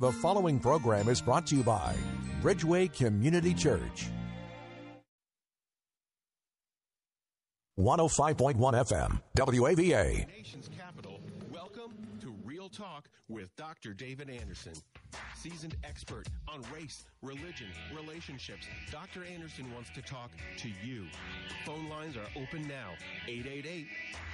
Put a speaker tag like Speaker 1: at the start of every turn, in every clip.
Speaker 1: The following program is brought to you by Bridgeway Community Church. 105.1 FM, WAVA.
Speaker 2: Nation's capital. Welcome to Real Talk with Dr. David Anderson. Seasoned expert on race, religion, relationships, Dr. Anderson wants to talk to you. Phone lines are open now 888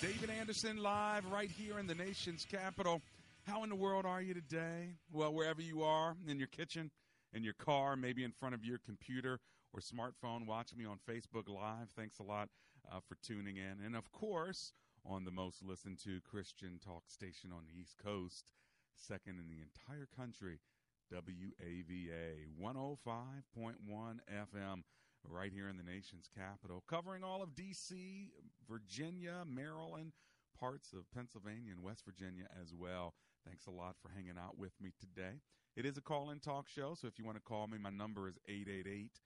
Speaker 3: David Anderson live right here in the nation's capital. How in the world are you today? Well, wherever you are, in your kitchen, in your car, maybe in front of your computer or smartphone, watch me on Facebook Live. Thanks a lot uh, for tuning in. And of course, on the most listened to Christian talk station on the East Coast, second in the entire country, WAVA 105.1 FM right here in the nation's capital, covering all of D.C., Virginia, Maryland, parts of Pennsylvania, and West Virginia as well. Thanks a lot for hanging out with me today. It is a call in talk show, so if you want to call me, my number is 888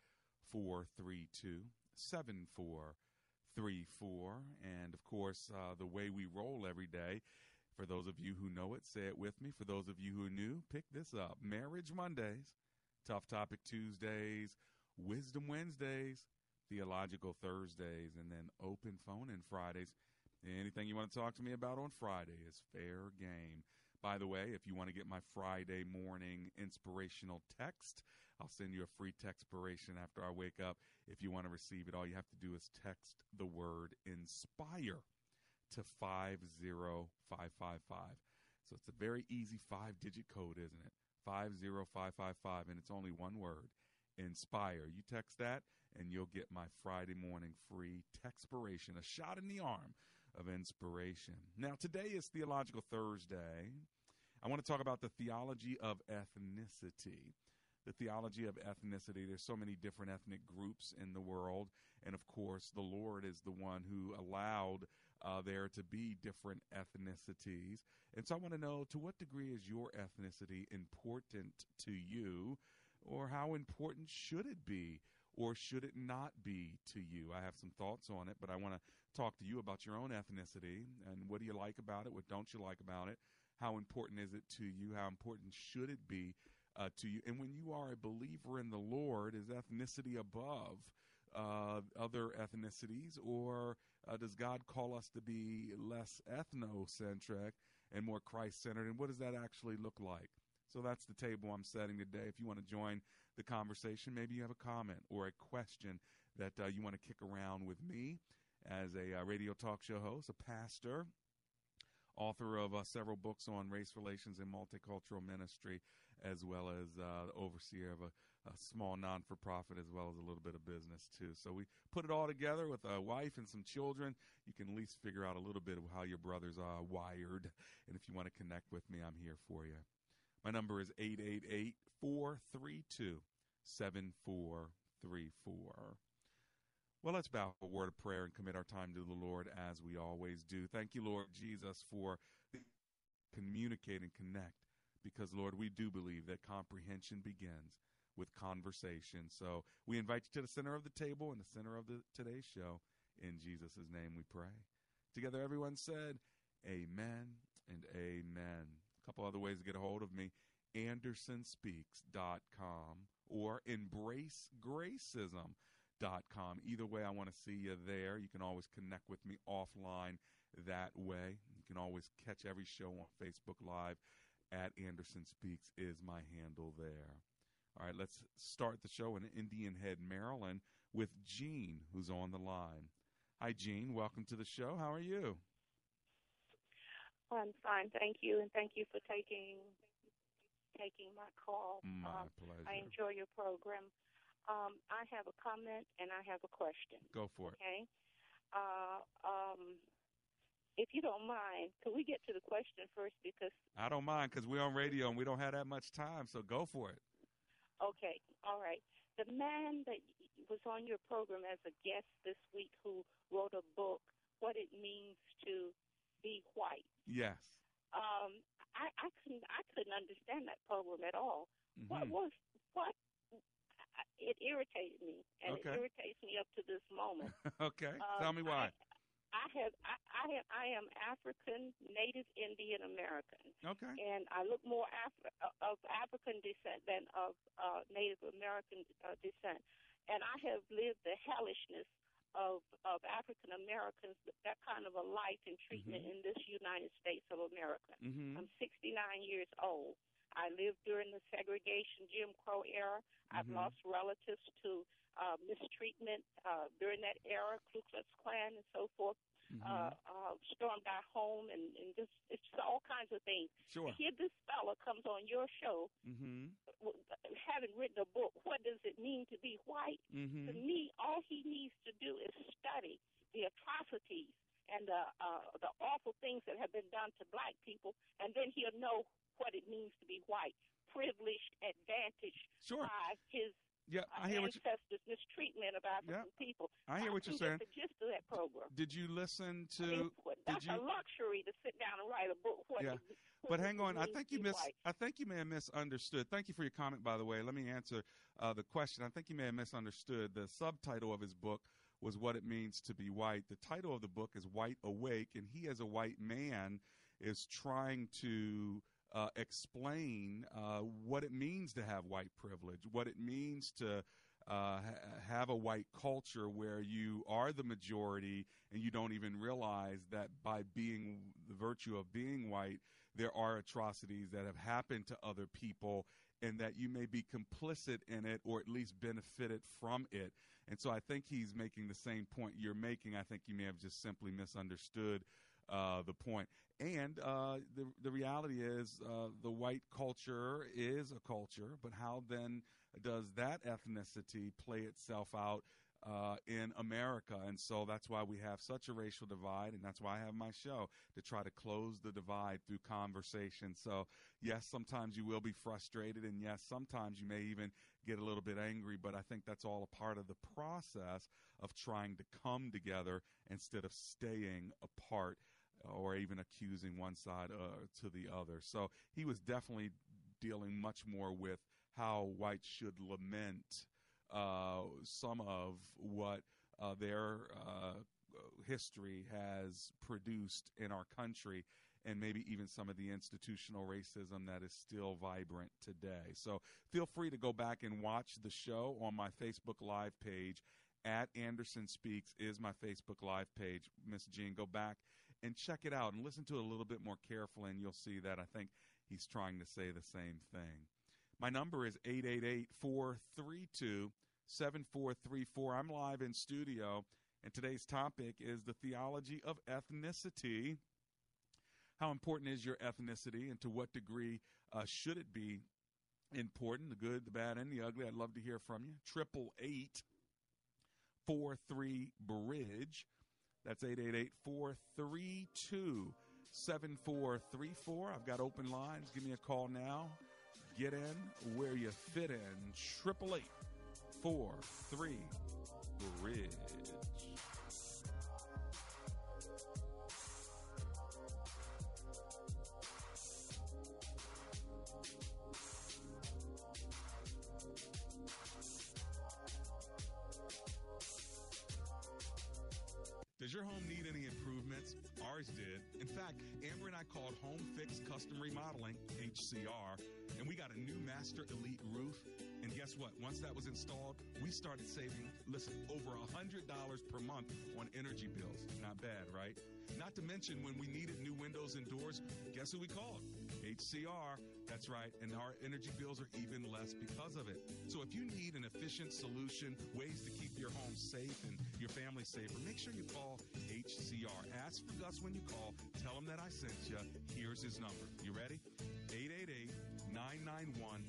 Speaker 3: 432 7434. And of course, uh, the way we roll every day. For those of you who know it, say it with me. For those of you who are new, pick this up Marriage Mondays, Tough Topic Tuesdays, Wisdom Wednesdays, Theological Thursdays, and then Open Phone in Fridays. Anything you want to talk to me about on Friday is fair game. By the way, if you want to get my Friday morning inspirational text, I'll send you a free textpiration after I wake up. If you want to receive it, all you have to do is text the word inspire to 50555. So it's a very easy five digit code, isn't it? 50555, and it's only one word inspire. You text that, and you'll get my Friday morning free textpiration, a shot in the arm of inspiration. Now, today is Theological Thursday. I want to talk about the theology of ethnicity. The theology of ethnicity. There's so many different ethnic groups in the world. And of course, the Lord is the one who allowed uh, there to be different ethnicities. And so I want to know to what degree is your ethnicity important to you? Or how important should it be? Or should it not be to you? I have some thoughts on it, but I want to talk to you about your own ethnicity and what do you like about it? What don't you like about it? How important is it to you? How important should it be uh, to you? And when you are a believer in the Lord, is ethnicity above uh, other ethnicities, or uh, does God call us to be less ethnocentric and more Christ centered? And what does that actually look like? So that's the table I'm setting today. If you want to join the conversation, maybe you have a comment or a question that uh, you want to kick around with me as a uh, radio talk show host, a pastor, author of uh, several books on race relations and multicultural ministry, as well as uh, overseer of a, a small non for profit, as well as a little bit of business too. So we put it all together with a wife and some children. You can at least figure out a little bit of how your brothers are wired. And if you want to connect with me, I'm here for you. My number is 888 432 7434. Well, let's bow a word of prayer and commit our time to the Lord as we always do. Thank you, Lord Jesus, for communicate and connect because, Lord, we do believe that comprehension begins with conversation. So we invite you to the center of the table and the center of the, today's show. In Jesus' name we pray. Together, everyone said, Amen and Amen. Couple other ways to get a hold of me andersonspeaks.com or embracegracism.com. Either way, I want to see you there. You can always connect with me offline that way. You can always catch every show on Facebook Live at Anderson Speaks is my handle there. All right, let's start the show in Indian Head, Maryland, with Gene, who's on the line. Hi, Gene. Welcome to the show. How are you?
Speaker 4: I'm fine, thank you, and thank you for taking taking my call.
Speaker 3: My
Speaker 4: Um,
Speaker 3: pleasure.
Speaker 4: I enjoy your program. Um, I have a comment and I have a question.
Speaker 3: Go for it.
Speaker 4: Okay. Uh, um, if you don't mind, could we get to the question first? Because
Speaker 3: I don't mind because we're on radio and we don't have that much time, so go for it.
Speaker 4: okay, all right. The man that was on your program as a guest this week, who wrote a book, "What It Means to Be White."
Speaker 3: Yes.
Speaker 4: Um, I, I couldn't I couldn't understand that program at all. What
Speaker 3: Mhm.
Speaker 4: was what? It irritated me, and
Speaker 3: Okay.
Speaker 4: it irritates me up to this moment.
Speaker 3: okay.
Speaker 4: Um,
Speaker 3: Tell me why.
Speaker 4: I, I have I, I have I am African Native Indian American,
Speaker 3: okay.
Speaker 4: and I look more Af- of African descent than of uh, Native American uh, descent, and I have lived the hellishness of of African Americans, that kind of a life and treatment
Speaker 3: Mhm.
Speaker 4: in this United States of America.
Speaker 3: Mm-hmm.
Speaker 4: I'm 69 years old. I lived during the segregation Jim Crow era. I've
Speaker 3: Mhm.
Speaker 4: lost relatives to uh, mistreatment uh, during that era, Ku Klux Klan and so forth.
Speaker 3: Mm-hmm.
Speaker 4: Uh, uh, stormed our home and, and just it's just all kinds of things.
Speaker 3: sure.
Speaker 4: To hear this fella comes on your show,
Speaker 3: Mm-hmm.
Speaker 4: w- having written a book, what does it mean to be white? To
Speaker 3: Mm-hmm.
Speaker 4: me, all he needs to do is study the atrocities and the uh, the awful things that have been done to black people, and then he'll know what it means to be white, privileged, advantaged
Speaker 3: Sure.
Speaker 4: by his
Speaker 3: Yeah, I hear what you,
Speaker 4: mistreatment of African people.
Speaker 3: I hear what you're saying.
Speaker 4: The gist of that program.
Speaker 3: Did you listen
Speaker 4: I mean,
Speaker 3: to?
Speaker 4: what- that's
Speaker 3: you-
Speaker 4: a luxury to sit down and write a book.
Speaker 3: Yeah. But hang on, I think you miss.
Speaker 4: white?
Speaker 3: I think you may have misunderstood. Thank you for your comment, by the way. Let me answer uh, the question. I think you may have misunderstood. The subtitle of his book was "What It Means to Be White." The title of the book is "White Awake," and he, as a white man, is trying to uh, explain uh, what it means to have white privilege, what it means to uh, ha- have a white culture where you are the majority and you don't even realize that by being the virtue of being white, there are atrocities that have happened to other people and that you may be complicit in it or at least benefited from it. And so I think he's making the same point you're making. I think you may have just simply misunderstood uh, the point. And uh, the the reality is, uh, the white culture is a culture, but how then does that ethnicity play itself out uh, in America? And so that's why we have such a racial divide, and that's why I have my show to try to close the divide through conversation. So yes, sometimes you will be frustrated, and yes, sometimes you may even get a little bit angry, but I think that's all a part of the process of trying to come together instead of staying apart or even accusing one side uh, to the other. So he was definitely dealing much more with how whites should lament uh, some of what uh, their uh, history has produced in our country. And maybe even some of the institutional racism that is still vibrant today. So feel free to go back and watch the show on my Facebook Live page. At Anderson Speaks is my Facebook Live page. Miss Jean, go back and check it out and listen to it a little bit more carefully, and you'll see that I think he's trying to say the same thing. My number is 888 432 7434. I'm live in studio, and today's topic is the theology of ethnicity. How important is your ethnicity, and to what degree uh, should it be important? The good, the bad, and the ugly. I'd love to hear from you. Triple eight four three bridge. That's 888 432 7434. I've got open lines. Give me a call now. Get in where you fit in. 888 43 Bridge. Does your home need any improvements? Ours did. In fact, Amber and I called Home Fix Custom Remodeling, HCR, and we got a new Master Elite roof. And guess what? Once that was installed, we started saving, listen, over a $100 per month on energy bills. Not bad, right? Not to mention when we needed new windows and doors, guess who we called? HCR. That's right. And our energy bills are even less because of it. So if you need an efficient solution, ways to keep your home safe and your family safer, make sure you call HCR. Ask for Gus when you call. Tell him that I sent you. Here's his number. You ready? 888 991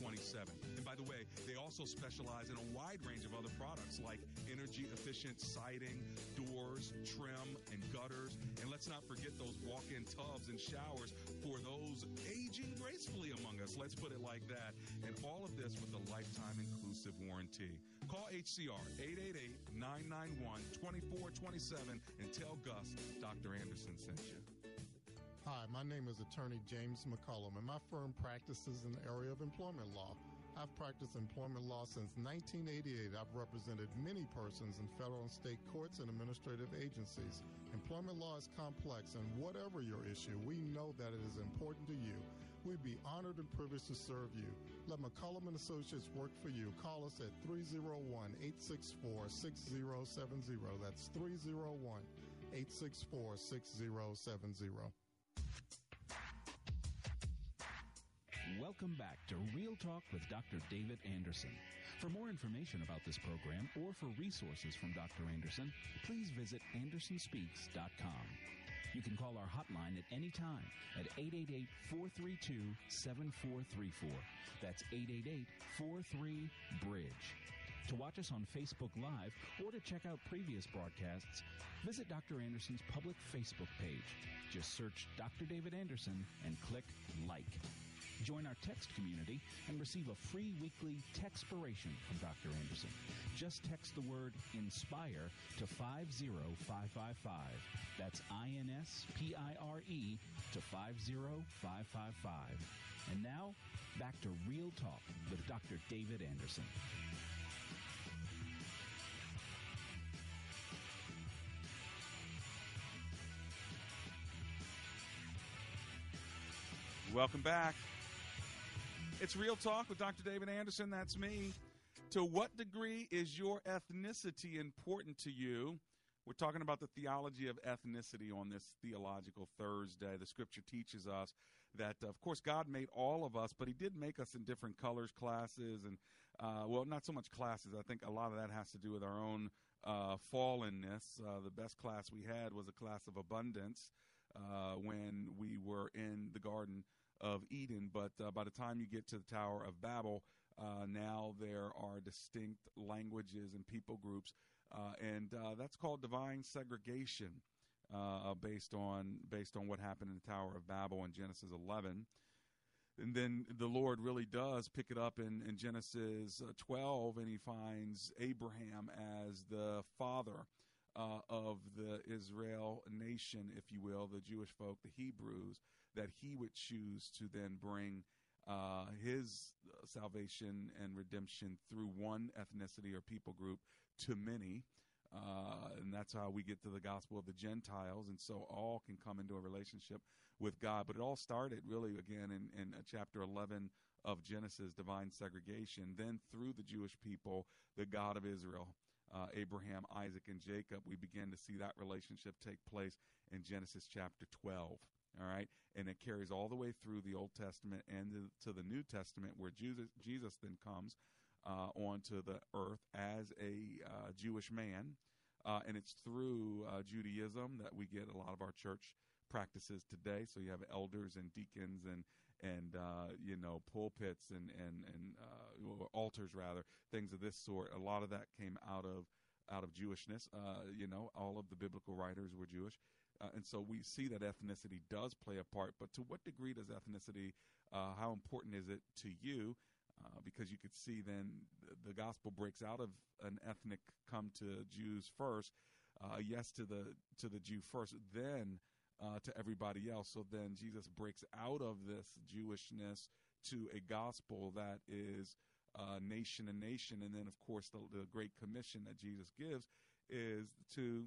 Speaker 3: 2427. And by the way, they also specialize in a wide range of other products like energy efficient siding, doors, trim, and gutters. And let's not forget those walk in tubs and showers for those aging gracefully among us. Let's put it like that. And all of this with a lifetime inclusive warranty. Call HCR 888 991 2427 and tell Gus Dr. Anderson sent you.
Speaker 5: Hi, my name is attorney James McCullum, and my firm practices in the area of employment law. I've practiced employment law since 1988. I've represented many persons in federal and state courts and administrative agencies. Employment law is complex, and whatever your issue, we know that it is important to you. We'd be honored and privileged to serve you. Let McCullum and Associates work for you. Call us at 301-864-6070. That's 301-864-6070.
Speaker 6: Welcome back to Real Talk with Dr. David Anderson. For more information about this program or for resources from Dr. Anderson, please visit AndersonSpeaks.com. You can call our hotline at any time at 888-432-7434. That's 888-43-BRIDGE. To watch us on Facebook Live or to check out previous broadcasts, visit Dr. Anderson's public Facebook page. Just search Dr. David Anderson and click like. Join our text community and receive a free weekly textpiration from Dr. Anderson. Just text the word INSPIRE to 50555. That's I-N-S-P-I-R-E to 50555. And now, back to Real Talk with Dr. David Anderson.
Speaker 3: Welcome back. It's Real Talk with Dr. David Anderson. That's me. To what degree is your ethnicity important to you? We're talking about the theology of ethnicity on this theological Thursday. The scripture teaches us that, of course, God made all of us, but He did make us in different colors, classes, and, uh, well, not so much classes. I think a lot of that has to do with our own uh, fallenness. Uh, the best class we had was a class of abundance uh, when we were in the Garden of Eden. But uh, by the time you get to the Tower of Babel, uh, now there are distinct languages and people groups, uh, and uh, that's called divine segregation, uh, based on based on what happened in the Tower of Babel in Genesis 11. And then the Lord really does pick it up in, in Genesis uh, 12, and he finds Abraham as the father uh, of the Israel nation, if you will, the Jewish folk, the Hebrews, that he would choose to then bring uh, his salvation and redemption through one ethnicity or people group to many. Uh, and that's how we get to the gospel of the Gentiles. And so all can come into a relationship with God. But it all started really, again, in, in uh, chapter 11 of Genesis, divine segregation. Then through the Jewish people, the God of Israel. Uh, Abraham, Isaac, and Jacob, we begin to see that relationship take place in Genesis chapter 12. All right. And it carries all the way through the Old Testament and to the New Testament, where Jesus, Jesus then comes uh, onto the earth as a uh, Jewish man. Uh, and it's through uh, Judaism that we get a lot of our church practices today. So you have elders and deacons and and uh, you know pulpits and and and uh, altars rather things of this sort. A lot of that came out of out of Jewishness. you know, all of the biblical writers were Jewish. Uh, and so we see that ethnicity does play a part. But to what degree does ethnicity, uh, how important is it to you? Uh, because you could see then the, gospel breaks out of an ethnic come to Jews first, uh, yes to the to the Jew first, then uh, to everybody else. So then Jesus breaks out of this Jewishness to a gospel that is uh, nation and nation, and then of course the, the Great Commission that Jesus gives is to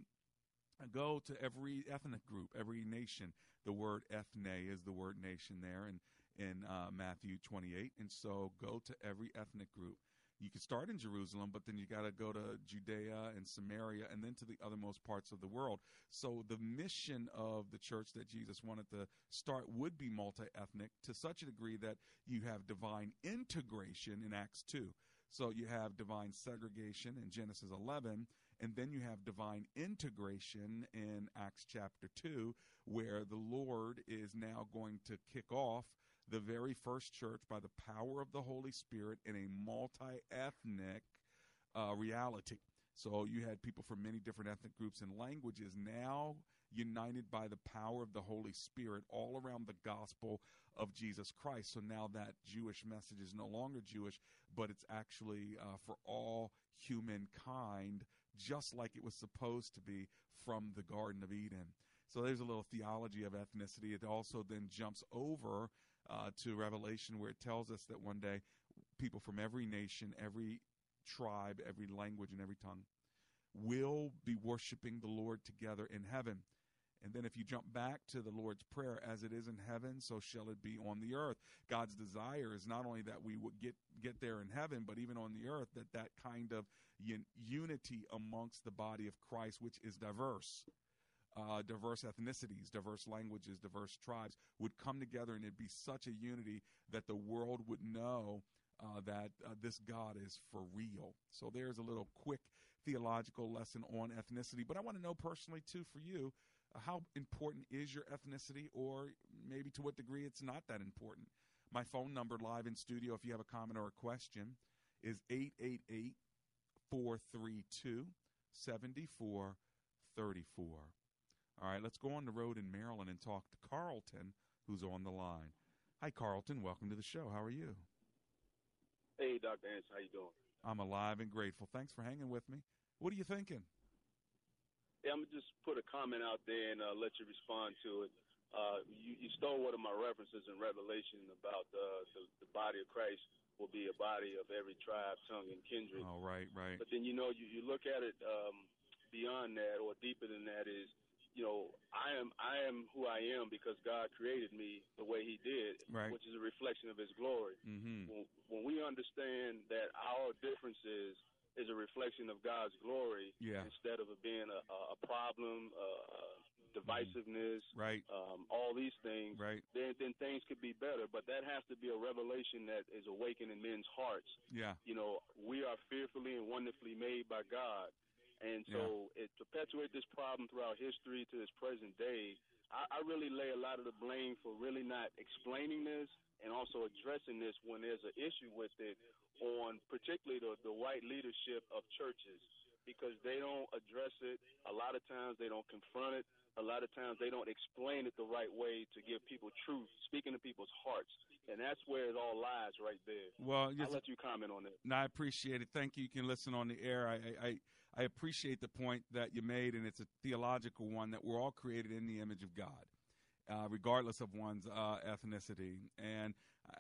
Speaker 3: go to every ethnic group, every nation. The word ethne is the word nation there in, in uh, Matthew 28. And so go to every ethnic group. you can start in Jerusalem, but then you got to go to Judea and Samaria and then to the othermost parts of the world. So the mission of the church that Jesus wanted to start would be multi ethnic to such a degree that you have divine integration in Acts 2. So you have divine segregation in Genesis 11, and then you have divine integration in Acts chapter 2, where the Lord is now going to kick off the very first church by the power of the Holy Spirit in a multi ethnic uh, reality. So you had people from many different ethnic groups and languages now united by the power of the Holy Spirit all around the gospel of Jesus Christ. So now that Jewish message is no longer Jewish, but it's actually uh, for all humankind, just like it was supposed to be from the Garden of Eden. So there's a little theology of ethnicity. It also then jumps over uh, to Revelation, where it tells us that one day people from every nation, every tribe, every language, and every tongue will be worshiping the Lord together in heaven. And then if you jump back to the Lord's Prayer, as it is in heaven, so shall it be on the earth. God's desire is not only that we would get, get there in heaven, but even on the earth, that that kind of un- unity amongst the body of Christ, which is diverse, uh, diverse ethnicities, diverse languages, diverse tribes, would come together and it'd be such a unity that the world would know uh, that uh, this God is for real. So there's a little quick theological lesson on ethnicity. But I want to know personally, too, for you, how important is your ethnicity, or maybe to what degree it's not that important? My phone number live in studio, if you have a comment or a question, is 888 432 7434. All right, let's go on the road in Maryland and talk to Carlton, who's on the line. Hi, Carlton. Welcome to the show. How are you?
Speaker 7: Hey, Dr. Ans. How you doing?
Speaker 3: I'm alive and grateful. Thanks for hanging with me. What are you thinking?
Speaker 7: Yeah, I'm gonna just put a comment out there and uh, let you respond to it. Uh, you, you stole one of my references in Revelation about uh, the, the body of Christ will be a body of every tribe, tongue, and kindred.
Speaker 3: Oh, right, right.
Speaker 7: But then you know you, you look at it um, beyond that or deeper than that is you know, I am I am who I am because God created me the way He did,
Speaker 3: right.
Speaker 7: which is a reflection of His glory.
Speaker 3: Mm-hmm.
Speaker 7: When, when we understand that our differences is a reflection of God's glory,
Speaker 3: yeah.
Speaker 7: instead of it being a, a problem, uh, divisiveness,
Speaker 3: mm-hmm. right,
Speaker 7: um, all these things,
Speaker 3: right,
Speaker 7: then then things could be better. But that has to be a revelation that is awakened in men's hearts.
Speaker 3: Yeah,
Speaker 7: you know, we are fearfully and wonderfully made by God. And so
Speaker 3: yeah.
Speaker 7: it perpetuates this problem throughout history to this present day. I, I really lay a lot of the blame for really not explaining this and also addressing this when there's an issue with it on particularly the, the white leadership of churches because they don't address it. A lot of times they don't confront it. A lot of times they don't explain it the right way to give people truth, speaking to people's hearts. And that's where it all lies right there.
Speaker 3: Well,
Speaker 7: I'll let you comment on it.
Speaker 3: No, I appreciate it. Thank you. You can listen on the air. I, I, I appreciate the point that you made, and it's a theological one that we're all created in the image of God, uh, regardless of one's uh, ethnicity. And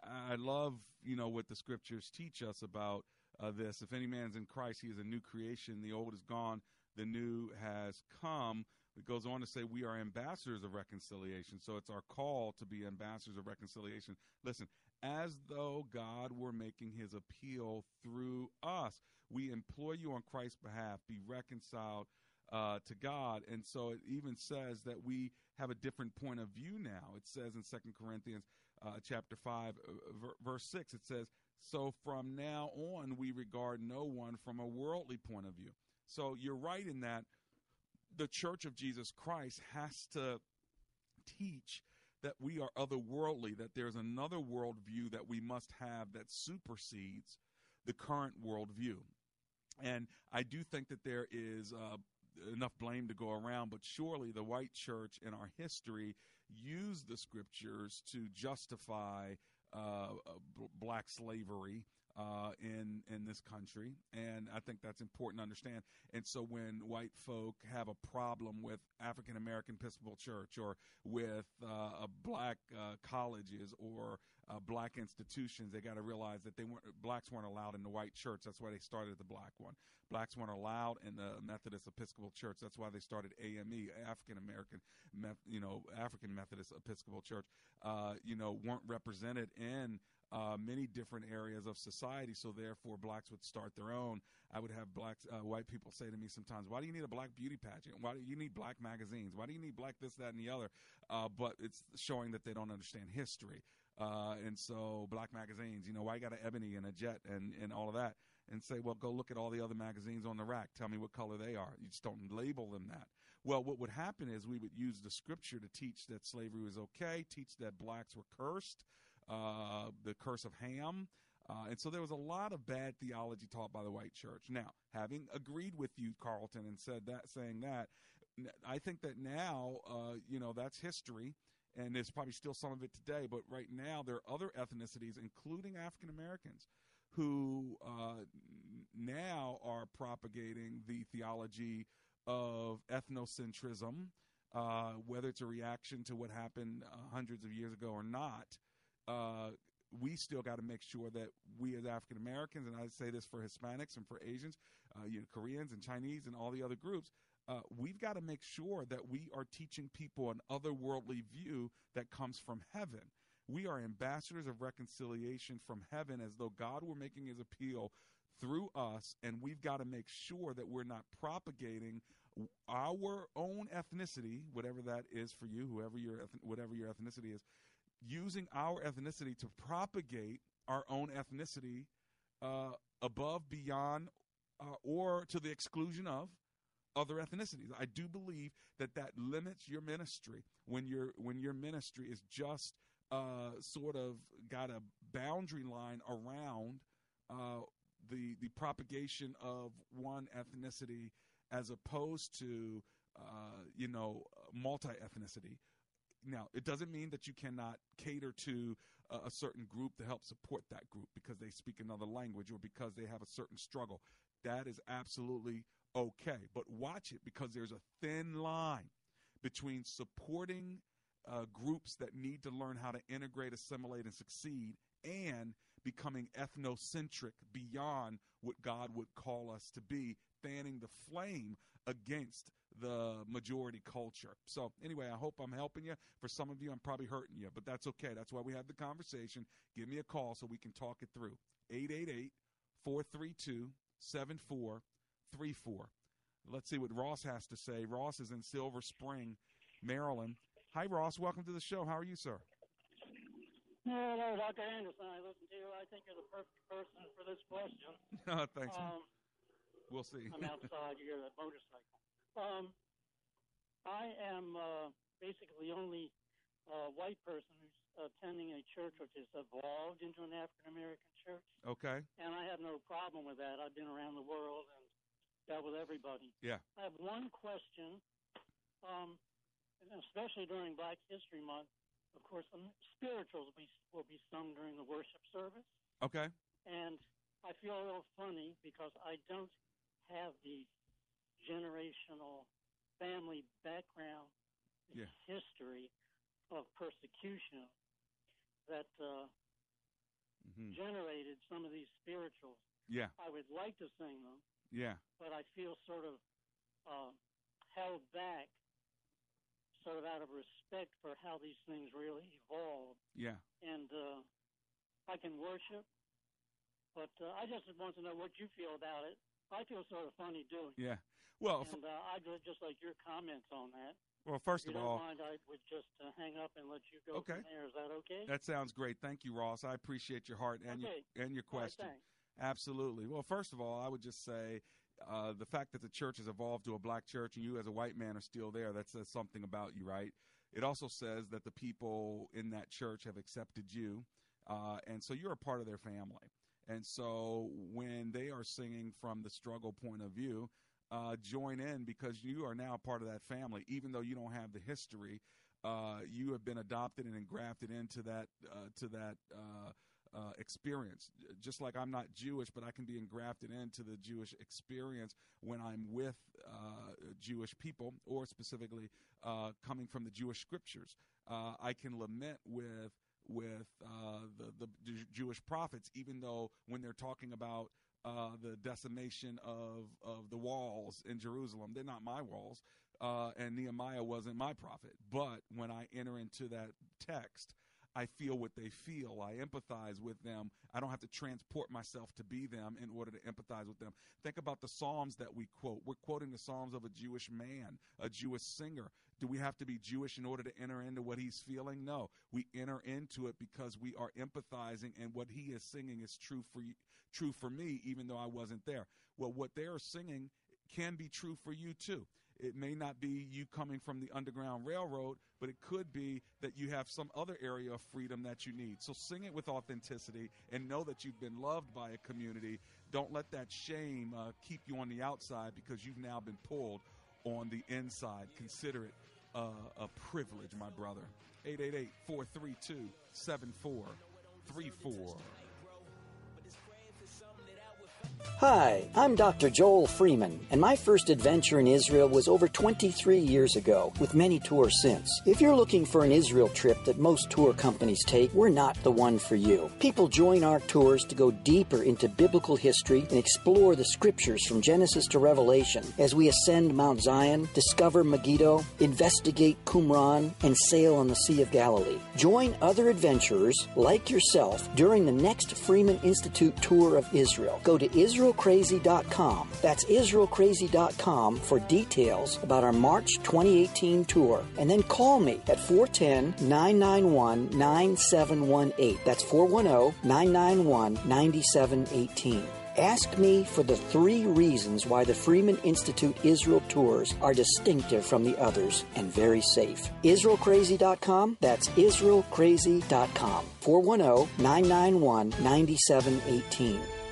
Speaker 3: I, I, love, you know, what the scriptures teach us about uh, this. If any man's in Christ, he is a new creation. The old is gone, the new has come. It goes on to say we are ambassadors of reconciliation. So it's our call to be ambassadors of reconciliation. Listen, as though God were making his appeal through us. We implore you on Christ's behalf, be reconciled uh, to God. And so it even says that we have a different point of view now. It says in Second Corinthians uh, chapter 5, uh, verse 6, it says, So from now on, we regard no one from a worldly point of view. So you're right in that the church of Jesus Christ has to teach that we are otherworldly, that there's another worldview that we must have that supersedes the current worldview. And I do think that there is uh, enough blame to go around, but surely the white church in our history used the scriptures to justify uh, b- black slavery uh, in in this country, and I think that's important to understand. And so, when white folk have a problem with African American Episcopal Church or with uh, black uh, colleges or uh, black institutions, they got to realize that they weren't blacks weren't allowed in the white church. That's why they started the black one. Blacks weren't allowed in the Methodist Episcopal Church. That's why they started AME, African American, you know, African Methodist Episcopal Church. Uh, you know, weren't represented in uh, many different areas of society. So therefore, blacks would start their own. I would have black uh, white people say to me sometimes, "Why do you need a black beauty pageant? Why do you need black magazines? Why do you need black this, that, and the other?" Uh, but it's showing that they don't understand history. Uh, and so, black magazines, you know, why you got an ebony and a jet and and all of that, and say, well, go look at all the other magazines on the rack. Tell me what color they are. You just don't label them that. Well, what would happen is we would use the scripture to teach that slavery was okay, teach that blacks were cursed, uh, the curse of Ham. Uh, and so there was a lot of bad theology taught by the white church. Now, having agreed with you, Carlton, and said that, saying that, I think that now, uh, you know, that's history, and there's probably still some of it today. But right now, there are other ethnicities, including African Americans, who uh, now are propagating the theology of ethnocentrism, uh, whether it's a reaction to what happened uh, hundreds of years ago or not. Uh, we still got to make sure that we as African Americans, and I say this for Hispanics and for Asians, uh, you know, Koreans and Chinese and all the other groups, uh, we've got to make sure that we are teaching people an otherworldly view that comes from heaven. We are ambassadors of reconciliation from heaven as though God were making his appeal through us, and we've got to make sure that we're not propagating our own ethnicity, whatever that is for you, whoever your whatever your ethnicity is, using our ethnicity to propagate our own ethnicity uh, above, beyond, uh, or to the exclusion of other ethnicities. I do believe that that limits your ministry when your when your ministry is just uh, sort of got a boundary line around uh, the the propagation of one ethnicity as opposed to uh, you know multi ethnicity. Now, it doesn't mean that you cannot cater to a certain group to help support that group because they speak another language or because they have a certain struggle. That is absolutely okay. But watch it because there's a thin line between supporting uh, groups that need to learn how to integrate, assimilate, and succeed and becoming ethnocentric beyond what God would call us to be, fanning the flame against the majority culture. So, anyway, I hope I'm helping you. For some of you, I'm probably hurting you, but that's okay. That's why we have the conversation. Give me a call so we can talk it through. 888 432 7434. Let's see what Ross has to say. Ross is in Silver Spring, Maryland. Hi, Ross. Welcome to the show. How are you, sir?
Speaker 8: Hello, Dr. Anderson. I listen to you. I think you're the perfect person for this question.
Speaker 3: No, Thanks.
Speaker 8: Um,
Speaker 3: we'll see.
Speaker 8: I'm outside. You hear that motorcycle. Um, I am uh, basically the only uh, white person who's attending a church which has evolved into an African American church.
Speaker 3: Okay.
Speaker 8: And I have no problem with that. I've been around the world and dealt with everybody.
Speaker 3: Yeah.
Speaker 8: I have one question, um, especially during Black History Month of course, the spirituals will be, will be sung during the worship service.
Speaker 3: Okay.
Speaker 8: And I feel a little funny because I don't have the generational family background
Speaker 3: yeah.
Speaker 8: history of persecution that uh,
Speaker 3: mm-hmm.
Speaker 8: generated some of these spirituals.
Speaker 3: Yeah.
Speaker 8: I would like to sing them.
Speaker 3: Yeah.
Speaker 8: But I feel sort of uh, held back sort of out of respect for how these things really evolve.
Speaker 3: Yeah.
Speaker 8: And uh, I can worship, but uh, I just want to know what you feel about it. I feel sort of funny doing.
Speaker 3: Yeah. Well,
Speaker 8: and uh, I'd just like your comments on that.
Speaker 3: Well, first
Speaker 8: if
Speaker 3: of all,
Speaker 8: mind, I would just uh, hang up and let you go
Speaker 3: okay.
Speaker 8: from there. Is that okay?
Speaker 3: That sounds great. Thank you, Ross. I appreciate your heart and
Speaker 8: okay.
Speaker 3: your and your question.
Speaker 8: Right,
Speaker 3: Absolutely. Well, first of all, I would just say uh, the fact that the church has evolved to a black church and you as a white man are still there, that says something about you, right? It also says that the people in that church have accepted you, uh, and so you're a part of their family. And so when they are singing from the struggle point of view, uh, join in because you are now part of that family, even though you don't have the history. Uh, you have been adopted and engrafted into that uh, to that uh, uh, experience. Just like I'm not Jewish, but I can be engrafted into the Jewish experience when I'm with uh, Jewish people, or specifically coming from the Jewish scriptures. I can lament with with uh, the the Jewish prophets, even though when they're talking about uh, the decimation of of the walls in Jerusalem, they're not my walls. and Nehemiah wasn't my prophet, but when I enter into that text, I feel what they feel. I empathize with them. I don't have to transport myself to be them in order to empathize with them. Think about the Psalms that we quote. We're quoting the Psalms of a Jewish man, a Jewish singer. Do we have to be Jewish in order to enter into what he's feeling? No. We enter into it because we are empathizing and what he is singing is true for you, true for me even though I wasn't there. Well, what they're singing can be true for you too. It may not be you coming from the Underground Railroad, but it could be that you have some other area of freedom that you need. So sing it with authenticity and know that you've been loved by a community. Don't let that shame uh, keep you on the outside because you've now been pulled on the inside. Consider it uh, a privilege, my brother. 888 432 7434.
Speaker 9: Hi, I'm Dr. Joel Freeman, and my first adventure in Israel was over 23 years ago, with many tours since. If you're looking for an Israel trip that most tour companies take, we're not the one for you. People join our tours to go deeper into biblical history and explore the scriptures from Genesis to Revelation as we ascend Mount Zion, discover Megiddo, investigate Qumran, and sail on the Sea of Galilee. Join other adventurers like yourself during the next Freeman Institute tour of Israel. Go to Israel IsraelCrazy.com. That's IsraelCrazy.com for details about our March 2018 tour. And then call me at 410 991 9718. That's 410 991 9718. Ask me for the three reasons why the Freeman Institute Israel tours are distinctive from the others and very safe. IsraelCrazy.com, that's IsraelCrazy.com. 410 991 9718.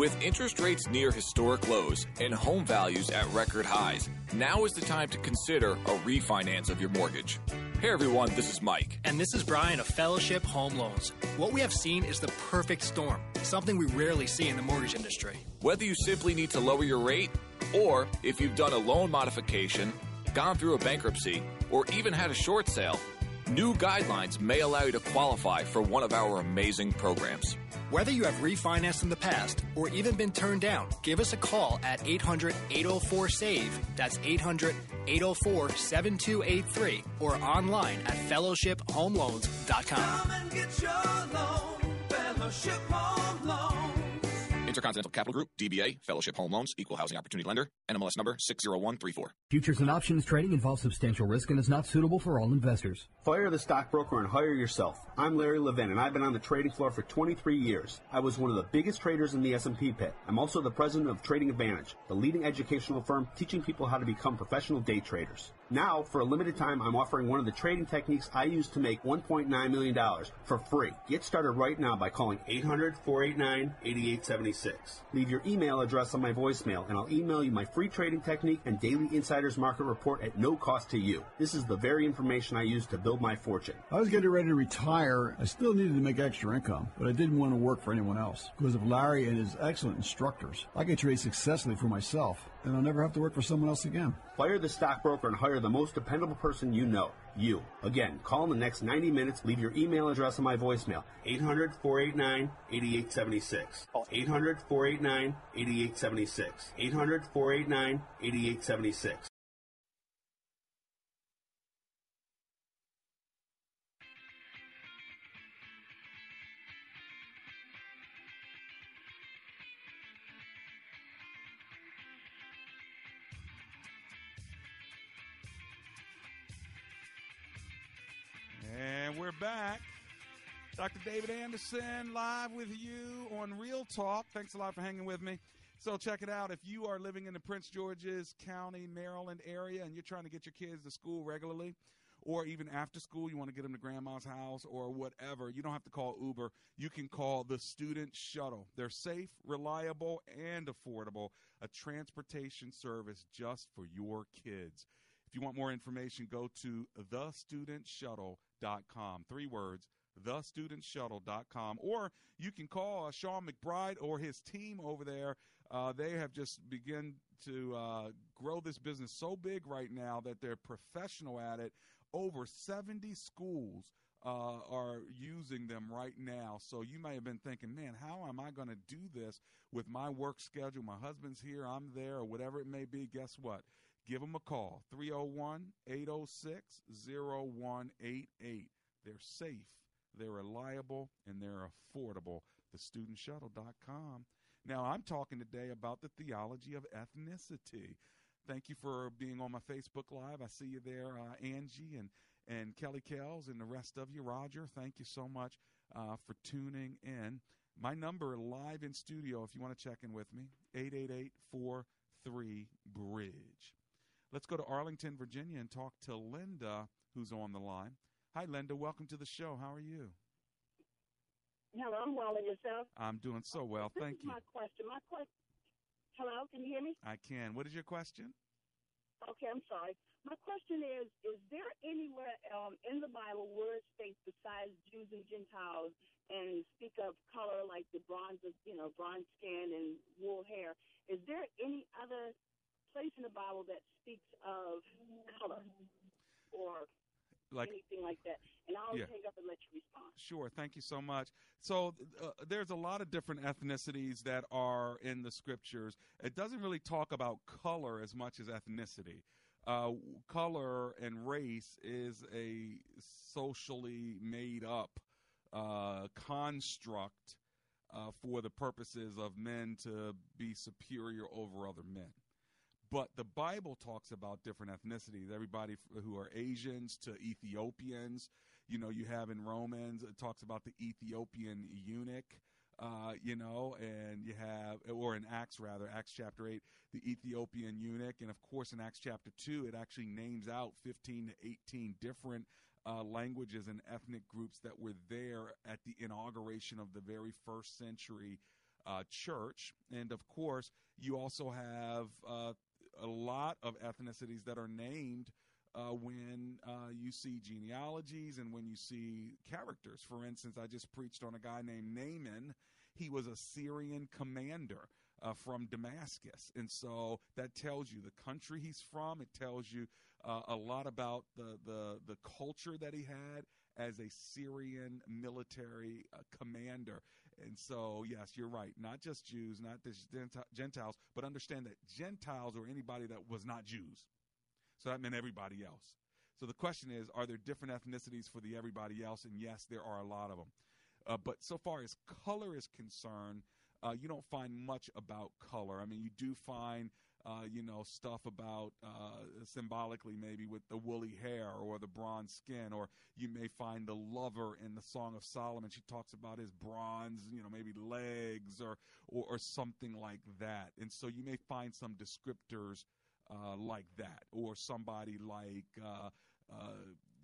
Speaker 10: With interest rates near historic lows and home values at record highs, now is the time to consider a refinance of your mortgage. Hey everyone, this is Mike.
Speaker 11: And this is Brian of Fellowship Home Loans. What we have seen is the perfect storm, something we rarely see in the mortgage industry.
Speaker 10: Whether you simply need to lower your rate, or if you've done a loan modification, gone through a bankruptcy, or even had a short sale, new guidelines may allow you to qualify for one of our amazing programs.
Speaker 11: Whether you have refinanced in the past or even been turned down, give us a call at 800 804 SAVE. That's 800 804 7283 or online at fellowshiphomeloans.com.
Speaker 12: Come and get your loan, Fellowship Home.
Speaker 10: Intercontinental Capital Group, DBA, Fellowship Home Loans, Equal Housing Opportunity Lender, NMLS number 60134.
Speaker 13: Futures and options trading involves substantial risk and is not suitable for all investors.
Speaker 14: Fire the stockbroker and hire yourself. I'm Larry Levin, and I've been on the trading floor for 23 years. I was one of the biggest traders in the S&P pit. I'm also the president of Trading Advantage, the leading educational firm teaching people how to become professional day traders. Now, for a limited time, I'm offering one of the trading techniques I use to make $1.9 million for free. Get started right now by calling 800-489-8876. Leave your email address on my voicemail, and I'll email you my free trading technique and daily insider's market report at no cost to you. This is the very information I use to build my fortune.
Speaker 15: I was getting ready to retire. I still needed to make extra income, but I didn't want to work for anyone else. Because of Larry and his excellent instructors, I can trade successfully for myself, and I'll never have to work for someone else again.
Speaker 14: Fire the stockbroker and hire the most dependable person you know. You. Again, call in the next 90 minutes. Leave your email address on my voicemail. 800 489 8876. 800
Speaker 3: Dr. David Anderson live with you on Real Talk. Thanks a lot for hanging with me. So check it out. If you are living in the Prince George's County, Maryland area and you're trying to get your kids to school regularly, or even after school, you want to get them to grandma's house or whatever, you don't have to call Uber. You can call the Student Shuttle. They're safe, reliable, and affordable. A transportation service just for your kids. If you want more information, go to thestudentshuttle.com. Three words, thestudentshuttle.com. Or you can call uh, Sean McBride or his team over there. Uh, they have just begun to uh, grow this business so big right now that they're professional at it. Over 70 schools uh, are using them right now. So you may have been thinking, man, how am I going to do this with my work schedule? My husband's here, I'm there, or whatever it may be. Guess what? Give them a call 301 806 0188. They're safe, they're reliable, and they're affordable. TheStudentShuttle.com. Now, I'm talking today about the theology of ethnicity. Thank you for being on my Facebook Live. I see you there, uh, Angie and, and Kelly Kells and the rest of you. Roger, thank you so much uh, for tuning in. My number live in studio, if you want to check in with me, 888 43 Bridge. Let's go to Arlington, Virginia, and talk to Linda, who's on the line. Hi, Linda. Welcome to the show. How are you?
Speaker 16: Hello, I'm well and yourself.
Speaker 3: I'm doing so well.
Speaker 16: This
Speaker 3: Thank you.
Speaker 16: My question. My question. Hello, can you hear me?
Speaker 3: I can. What is your question?
Speaker 16: Okay, I'm sorry. My question is: Is there anywhere um, in the Bible where it states besides Jews and Gentiles and speak of color like the bronze, of, you know, bronze skin and wool hair? Is there any other place in the Bible that speaks of color or
Speaker 3: Like-
Speaker 16: anything like that? And I'll
Speaker 3: Yeah.
Speaker 16: hang up and let you respond.
Speaker 3: Sure. Thank you so much. So uh, there's a lot of different ethnicities that are in the scriptures. It doesn't really talk about color as much as ethnicity. Uh, color and race is a socially made up uh, construct uh, for the purposes of men to be superior over other men. But the Bible talks about different ethnicities. Everybody who are Asians to Ethiopians. You know, you have in Romans, it talks about the Ethiopian eunuch. Uh, you know, and you have, or in Acts rather, Acts chapter 8, the Ethiopian eunuch. And of course, in Acts chapter 2, it actually names out 15 to 18 different uh, languages and ethnic groups that were there at the inauguration of the very first century uh, church. And of course, you also have uh, a lot of ethnicities that are named uh, when uh, you see genealogies and when you see characters. For instance, I just preached on a guy named Naaman. He was a Syrian commander. Uh, from Damascus, and so that tells you the country he's from. It tells you uh, a lot about the, the the culture that he had as a Syrian military uh, commander. And so, yes, you're right. Not just Jews, not just Gentiles, but understand that Gentiles or anybody that was not Jews. So that meant everybody else. So the question is, are there different ethnicities for the everybody else? And yes, there are a lot of them. Uh, but so far as color is concerned, uh, you don't find much about color. I mean, you do find, uh, you know, stuff about uh, symbolically maybe with the woolly hair or the bronze skin, or you may find the lover in the Song of Solomon. She talks about his bronze, you know, maybe legs or or, or something like that. And so you may find some descriptors uh, like that, or somebody like. Uh, uh,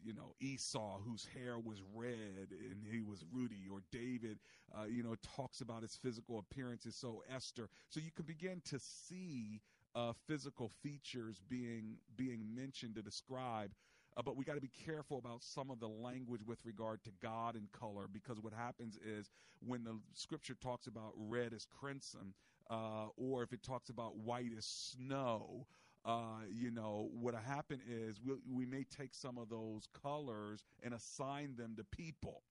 Speaker 3: you know Esau, whose hair was red and he was ruddy, or David, uh, you know, talks about his physical appearances. So Esther, so you can begin to see uh, physical features being being mentioned to describe. Uh, but we got to be careful about some of the language with regard to God and color, because what happens is when the scripture talks about red as crimson, uh, or if it talks about white as snow, uh, you know, what'll happen is we we may take some of those colors and assign them to people.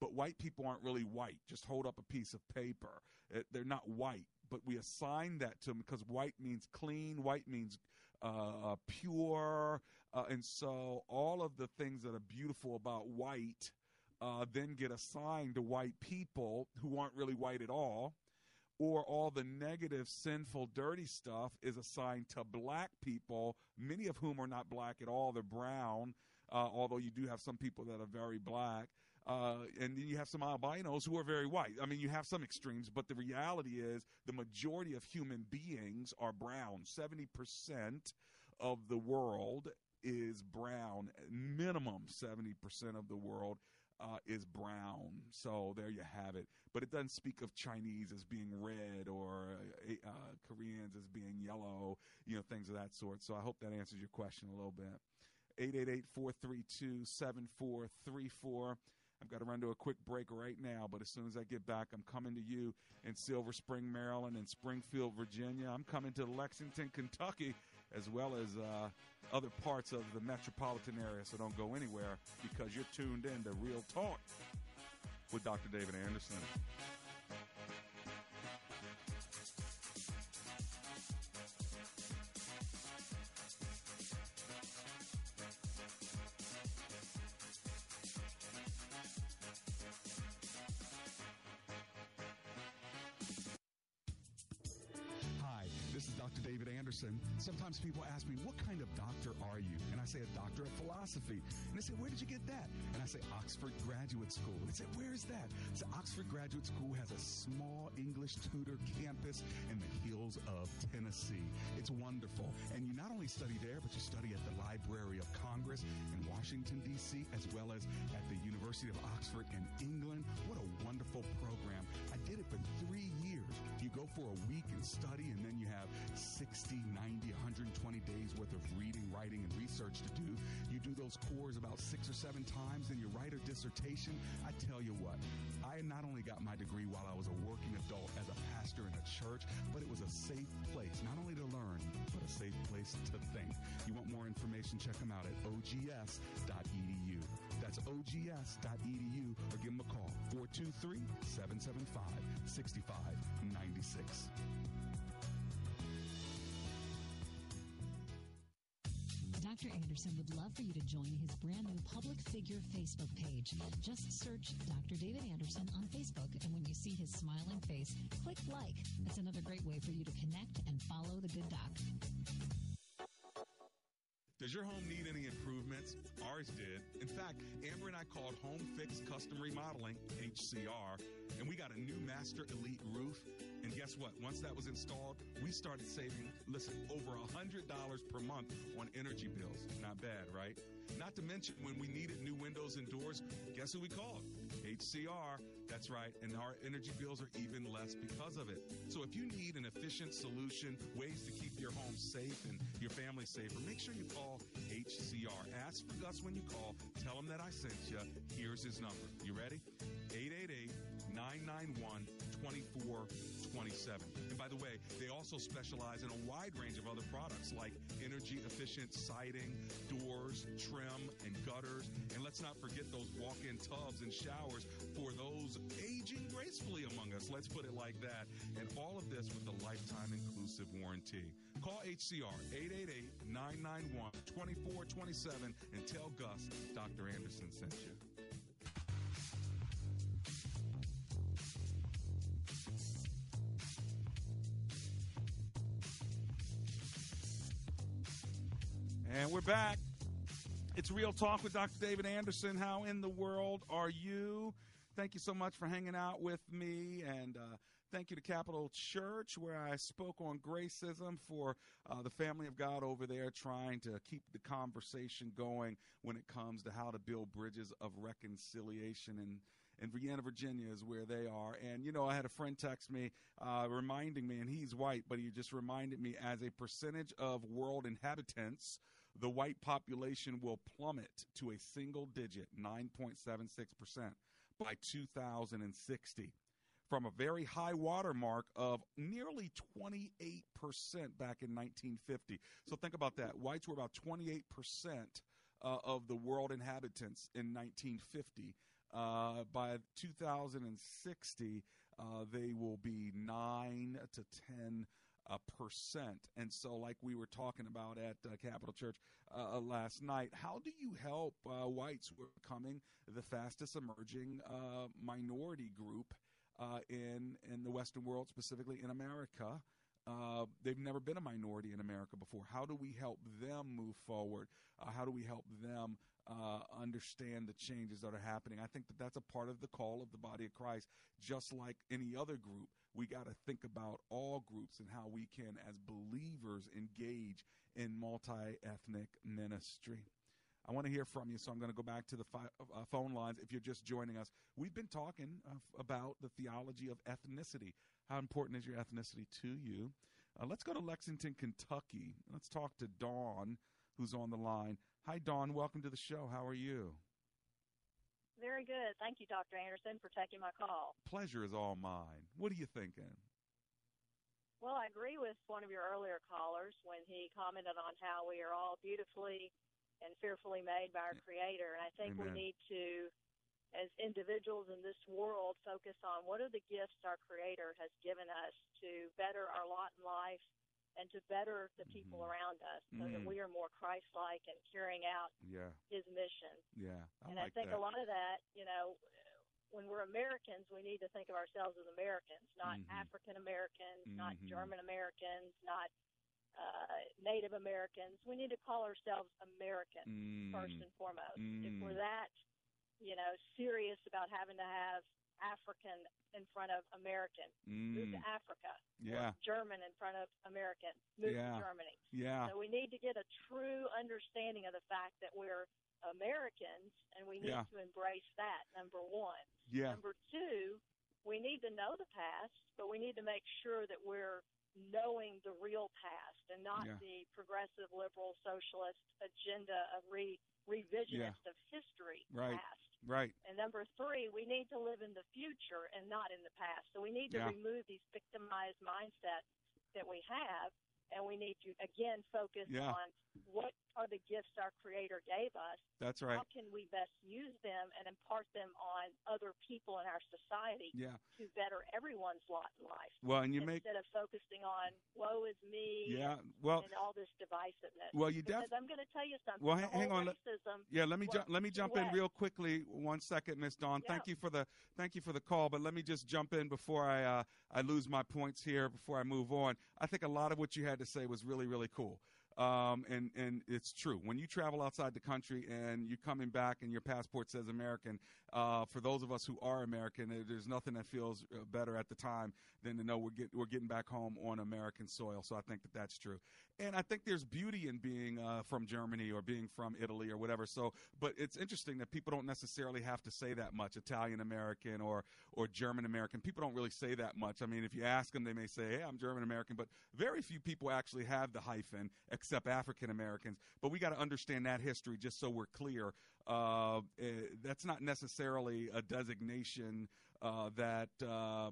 Speaker 3: But white people aren't really white. Just hold up a piece of paper. They're not white, but we assign that to them because white means clean, white means uh, uh, pure. Uh, and so all of the things that are beautiful about white uh, then get assigned to white people who aren't really white at all or all the negative, sinful, dirty stuff is assigned to black people, many of whom are not black at all. They're brown, uh, although you do have some people that are very black. Uh, and then you have some albinos who are very white. I mean, you have some extremes, but the reality is the majority of human beings are brown. 70% of the world is brown, minimum 70% of the world uh, is brown. So there you have it. But it doesn't speak of Chinese as being red or uh, uh, Koreans as being yellow, you know, things of that sort. So I hope that answers your question a little bit. 888 432 7434. I've got to run to a quick break right now, but as soon as I get back, I'm coming to you in Silver Spring, Maryland, and Springfield, Virginia. I'm coming to Lexington, Kentucky, as well as uh, other parts of the metropolitan area. So don't go anywhere because you're tuned in to Real Talk with Dr. David Anderson.
Speaker 17: Dr. David Anderson. Sometimes people ask me, What kind of doctor are you? And I say, A doctor of philosophy. And they say, Where did you get that? And I say, Oxford Graduate School. And they say, Where is that? So Oxford Graduate School has a small English Tudor campus in the hills of Tennessee. It's wonderful. And you not only study there, but you study at the Library of Congress in Washington, D.C., as well as at the University of Oxford in England. What a wonderful program. I did it for three years. You go for a week and study, and then you have 60, 90, 120 days worth of reading, writing, and research to do. You do those cores about six or seven times, and you write a dissertation. I tell you what, I not only got my degree while I was a working adult as a pastor in a church, but it was a safe place, not only to learn, but a safe place to think. You want more information? Check them out at ogs.edu. That's ogs.edu or give them a call 423 775 6596.
Speaker 18: Dr. Anderson would love for you to join his brand new public figure Facebook page. Just search Dr. David Anderson on Facebook, and when you see his smiling face, click like. It's another great way for you to connect and follow the good doc.
Speaker 3: Does your home need any improvements? Ours did. In fact, Amber and I called Home Fix Custom Remodeling, HCR, and we got a new Master Elite roof. And guess what? Once that was installed, we started saving, listen, over $100 per month on energy bills. Not bad, right? Not to mention, when we needed new windows and doors, guess who we called? HCR. That's right. And our energy bills are even less because of it. So if you need an efficient solution, ways to keep your home safe and your family safer, make sure you call HCR. Ask for Gus when you call. Tell him that I sent you. Here's his number. You ready? 888 991 2427. And by the way, they also specialize in a wide range of other products like energy efficient siding, doors, trim, and gutters. And let's not forget those walk in tubs and showers for those aging gracefully among us. Let's put it like that. And all of this with a lifetime inclusive warranty. Call HCR 888 991 2427 and tell Gus Dr. Anderson sent you. We're back. It's Real Talk with Dr. David Anderson. How in the world are you? Thank you so much for hanging out with me. And uh, thank you to Capital Church, where I spoke on gracism for uh, the family of God over there, trying to keep the conversation going when it comes to how to build bridges of reconciliation. And and Vienna, Virginia is where they are. And, you know, I had a friend text me uh, reminding me, and he's white, but he just reminded me as a percentage of world inhabitants, the white population will plummet to a single digit, 9.76% by 2060 from a very high watermark of nearly 28% back in 1950. So think about that. Whites were about 28% uh, of the world inhabitants in 1950. Uh, by 2060, uh, they will be 9 to 10 uh, percent. And so, like we were talking about at uh, Capital Church uh, last night, how do you help uh, whites who are becoming the fastest emerging uh, minority group uh, in in the Western world, specifically in America? Uh, they've never been a minority in America before. How do we help them move forward? Uh, how do we help them uh, understand the changes that are happening? I think that that's a part of the call of the body of Christ. Just like any other group, we got to think about all groups and how we can, as believers, engage in multi ethnic ministry. I want to hear from you, so I'm going to go back to the fi- uh, phone lines. If you're just joining us, we've been talking uh, about the theology of ethnicity. How important is your ethnicity to you? Uh, let's go to Lexington, Kentucky. Let's talk to Dawn, who's on the line. Hi, Dawn. Welcome to the show. How are you?
Speaker 19: Very good. Thank you, Dr. Anderson, for taking my call.
Speaker 3: Pleasure is all mine. What are you thinking?
Speaker 19: Well, I agree with one of your earlier callers when he commented on how we are all beautifully and fearfully made by our Creator. And I think we need to, as individuals in this world, focus on what are the gifts our Creator has given us to better our lot in life and to better the people around us so that
Speaker 3: Mhm.
Speaker 19: we are more Christ like and carrying out
Speaker 3: Yeah.
Speaker 19: His mission.
Speaker 3: Yeah. I
Speaker 19: and
Speaker 3: like
Speaker 19: I think
Speaker 3: that.
Speaker 19: a lot of that, you know, when we're Americans, we need to think of ourselves as Americans, not
Speaker 3: Mhm.
Speaker 19: African Americans, not
Speaker 3: Mhm.
Speaker 19: German Americans, not uh, Native Americans. We need to call ourselves Americans first
Speaker 3: Mm.
Speaker 19: and foremost. If
Speaker 3: Mm.
Speaker 19: we're that, you know, serious about having to have African in front of American, move to
Speaker 3: Mm.
Speaker 19: Africa.
Speaker 3: Yeah.
Speaker 19: German in front of American, move
Speaker 3: Yeah.
Speaker 19: to Germany.
Speaker 3: Yeah.
Speaker 19: So we need to get a true understanding of the fact that we're Americans and we need
Speaker 3: Yeah.
Speaker 19: to embrace that, number one.
Speaker 3: Yeah.
Speaker 19: Number two, we need to know the past, but we need to make sure that we're knowing the real past and not
Speaker 3: Yeah.
Speaker 19: the progressive liberal socialist agenda of re revisionist of history
Speaker 3: Right.
Speaker 19: past.
Speaker 3: Right.
Speaker 19: And number three, we need to live in the future and not in the past. So we need to
Speaker 3: Yeah.
Speaker 19: remove these victimized mindsets that we have, and we need to again focus
Speaker 3: Yeah.
Speaker 19: on what are the gifts our Creator gave us.
Speaker 3: That's right.
Speaker 19: How can we best use them and impart them on other people in our society
Speaker 3: Yeah.
Speaker 19: to better everyone's lot in life?
Speaker 3: Well, and you make
Speaker 19: instead of focusing on woe is me
Speaker 3: Yeah, well-
Speaker 19: and all this divisiveness.
Speaker 3: Well, you
Speaker 19: because I'm going to tell you something.
Speaker 3: Well, hang, hang on.
Speaker 19: Racism
Speaker 3: Yeah, let me jump. Let me jump in real quickly. One second, Miss Dawn. Thank
Speaker 19: Yeah.
Speaker 3: you for the thank you for the call. But let me just jump in before I uh, I lose my points here. Before I move on, I think a lot of what you had to say was really really cool. Um, and and it's true. When you travel outside the country and you're coming back and your passport says American, uh, for those of us who are American, there's nothing that feels uh, better at the time than to know we're get, we're getting back home on American soil. So I think that that's true. And I think there's beauty in being uh, from Germany or being from Italy or whatever. So, but it's interesting that people don't necessarily have to say that much. Italian American or or German American. People don't really say that much. I mean, if you ask them, they may say, "Hey, I'm German American," but very few people actually have the hyphen except African Americans. But we got to understand that history just so we're clear. Uh, eh, that's not necessarily a designation uh, that uh,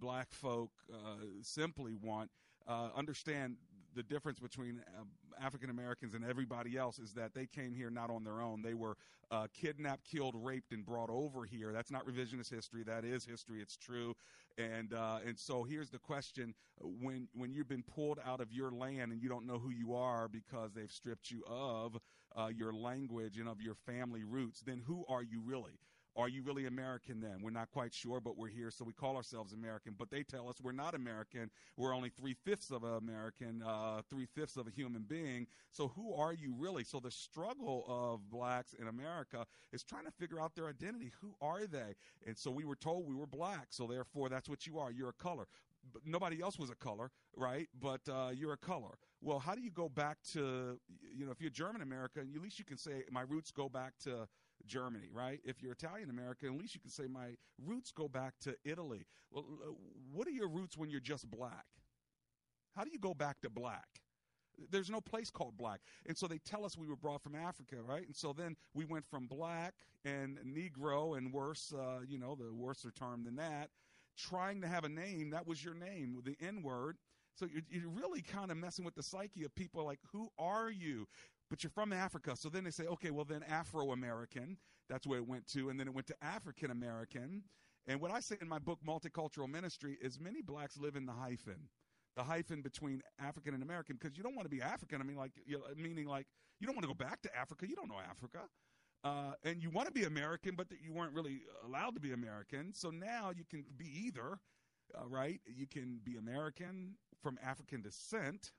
Speaker 3: black folk uh, simply want. Uh, understand the difference between uh, African Americans and everybody else is that they came here not on their own. They were uh, kidnapped, killed, raped, and brought over here. That's not revisionist history. That is history. It's true. And uh, and so here's the question: when when you've been pulled out of your land and you don't know who you are because they've stripped you of uh, your language and of your family roots, then who are you really? Are you really American then? We're not quite sure, but we're here, so we call ourselves American. But they tell us we're not American. We're only three fifths of an American, uh, three fifths of a human being. So who are you really? So the struggle of blacks in America is trying to figure out their identity. Who are they? And so we were told we were black, so therefore that's what you are. You're a color. But nobody else was a color, right? But uh, you're a color. Well, how do you go back to, you know, if you're German American, at least you can say my roots go back to Germany, right? If you're Italian American, at least you can say my roots go back to Italy. Well, uh, what are your roots when you're just black? How do you go back to black? There's no place called black. And so they tell us we were brought from Africa, right? And so then we went from black and Negro and worse, uh, you know, the worser term than that, trying to have a name. That was your name, the N word. So you're, you're really kind of messing with the psyche of people like, who are you? But you're from Africa. So then they say, okay, well, then Afro American. That's where it went to. And then it went to African American. And what I say in my book, Multicultural Ministry, is many blacks live in the hyphen the hyphen between African and American because you don't want to be African. I mean, like, you know, meaning like you don't want to go back to Africa. You don't know Africa. Uh, and you want to be American, but that you weren't really allowed to be American. So now you can be either, uh, right? You can be American from African descent,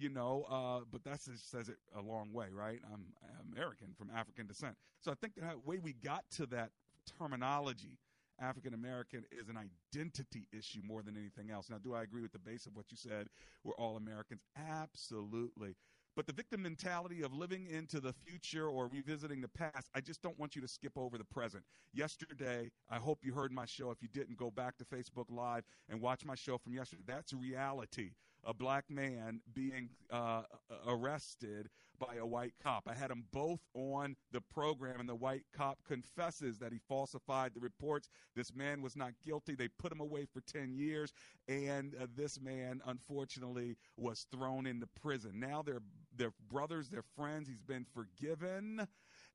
Speaker 3: you know, uh, but that says it a long way, right? I'm American from African descent. So I think the way we got to that terminology African American is an identity issue more than anything else. Now, do I agree with the base of what you said? We're all Americans. Absolutely. But the victim mentality of living into the future or revisiting the past, I just don't want you to skip over the present. Yesterday, I hope you heard my show. If you didn't, go back to Facebook Live and watch my show from yesterday. That's reality. A black man being uh, arrested by a white cop. I had them both on the program, and the white cop confesses that he falsified the reports. This man was not guilty. They put him away for 10 years, and uh, this man, unfortunately, was thrown into prison. Now they're, they're brothers, they're friends. He's been forgiven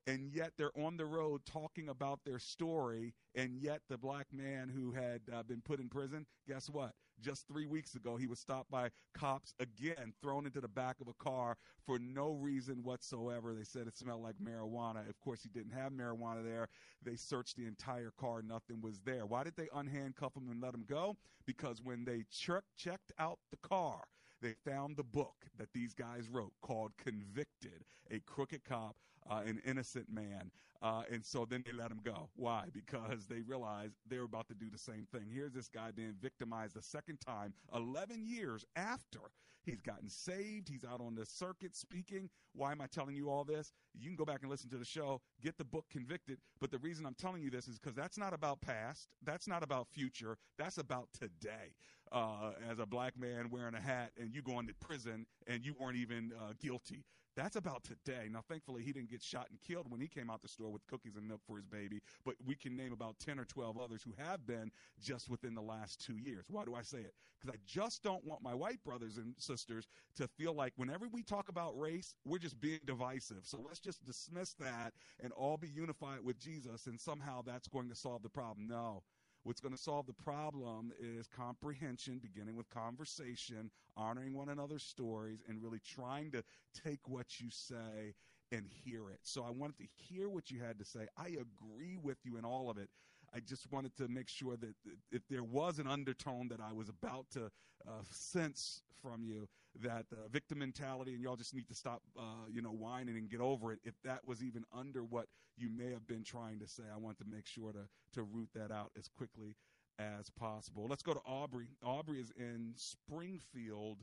Speaker 3: and yet they're on the road talking about their story and yet the black man who had uh, been put in prison guess what just three weeks ago he was stopped by cops again thrown into the back of a car for no reason whatsoever. They said it smelled like marijuana. Of course he didn't have marijuana there. They searched the entire car. Nothing was there. Why did they unhandcuff him and let him go? Because when they ch- checked out the car they found the book that these guys wrote called Convicted, a crooked cop, uh, an innocent man. Uh, and so then they let him go. Why? Because they realized they were about to do the same thing. Here's this guy being victimized a second time, 11 years after he's gotten saved. He's out on the circuit speaking. Why am I telling you all this? You can go back and listen to the show, get the book Convicted. But the reason I'm telling you this is because that's not about past, that's not about future, that's about today uh, as a black man wearing a hat and you going to prison and you weren't even uh, guilty. That's about today. Now, thankfully, he didn't get shot and killed when he came out the store with cookies and milk for his baby, but we can name about 10 or 12 others who have been just within the last two years. Why do I say it? Because I just don't want my white brothers and sisters to feel like whenever we talk about race, we're just being divisive. So let's just dismiss that and all be unified with Jesus, and somehow that's going to solve the problem. No. What's going to solve the problem is comprehension, beginning with conversation, honoring one another's stories, and really trying to take what you say and hear it. So I wanted to hear what you had to say. I agree with you in all of it. I just wanted to make sure that if there was an undertone that I was about to uh, sense from you, that uh, victim mentality and y'all just need to stop, uh, you know, whining and get over it. If that was even under what you may have been trying to say, I want to make sure to to root that out as quickly as possible. Let's go to Aubrey. Aubrey is in Springfield,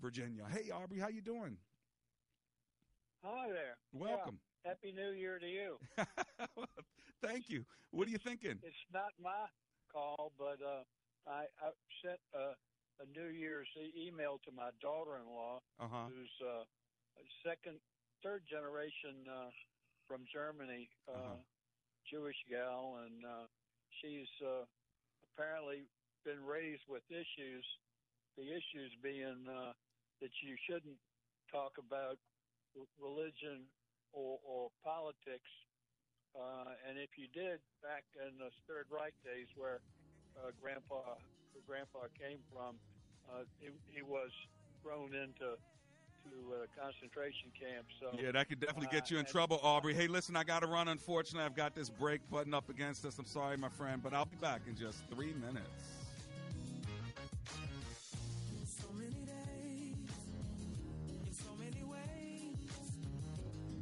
Speaker 3: Virginia. Hey, Aubrey, how you doing?
Speaker 20: Hi there.
Speaker 3: Welcome.
Speaker 20: Yeah. Happy New Year to you.
Speaker 3: Thank you. What are you thinking?
Speaker 20: It's not my call, but uh, I, I sent uh, a New Year's email to my daughter-in-law,
Speaker 3: uh-huh.
Speaker 20: who's uh, second, third generation uh, from Germany, uh, uh-huh. Jewish gal, and uh, she's uh, apparently been raised with issues. The issues being uh, that you shouldn't talk about religion or, or politics. Uh, and if you did back in the Third Reich days, where uh, Grandpa where Grandpa came from, uh, he, he was thrown into to uh, concentration camp. So
Speaker 3: yeah, that could definitely get you in
Speaker 20: uh,
Speaker 3: trouble, Aubrey. Hey, listen, I got to run. Unfortunately, I've got this break button up against us. I'm sorry, my friend, but I'll be back in just three minutes.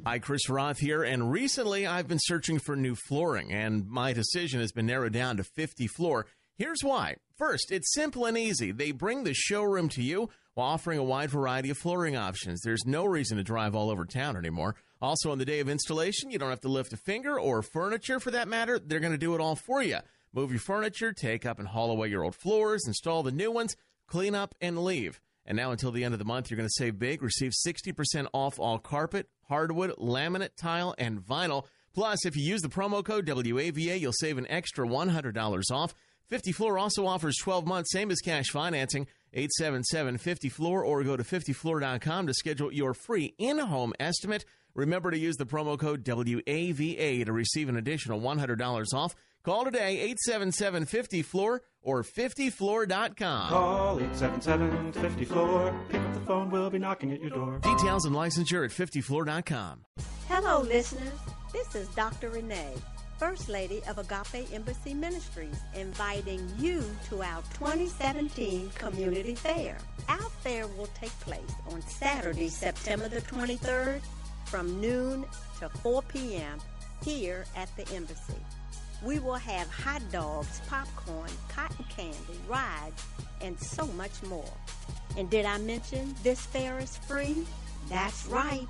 Speaker 21: Hi, Chris Roth here, and recently I've been searching for new flooring, and my decision has been narrowed down to 50 Floor. Here's why. First, it's simple and easy. They bring the showroom to you while offering a wide variety of flooring options. There's no reason to drive all over town anymore. Also, on the day of installation, you don't have to lift a finger or furniture for that matter. They're going to do it all for you. Move your furniture, take up and haul away your old floors, install the new ones, clean up, and leave. And now until the end of the month, you're going to save big. Receive 60% off all carpet, hardwood, laminate, tile, and vinyl. Plus, if you use the promo code WAVA, you'll save an extra $100 off. 50 Floor also offers 12 months, same as cash financing. 877 50 Floor or go to 50floor.com to schedule your free in home estimate. Remember to use the promo code WAVA to receive an additional $100 off. Call today 877 50 Floor or 50floor.com.
Speaker 22: Call 877 50 Floor. Pick up the phone, we'll be knocking at your door.
Speaker 21: Details and licensure at 50floor.com.
Speaker 23: Hello, listeners. This is Dr. Renee, First Lady of Agape Embassy Ministries, inviting you to our 2017 Community Fair. Our fair will take place on Saturday, September the 23rd from noon to 4 p.m. here at the Embassy. We will have hot dogs, popcorn, cotton candy, rides, and so much more. And did I mention this fair is free? That's right,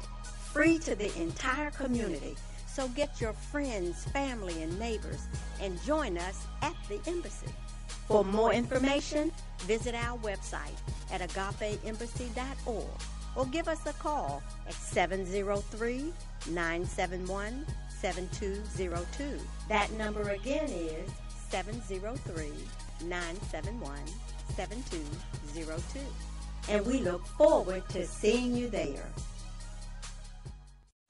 Speaker 23: free to the entire community. So get your friends, family, and neighbors and join us at the embassy. For more information, visit our website at agapeembassy.org or give us a call at 703 971 7202. That number again is 703 971 7202. And we look forward to seeing you there.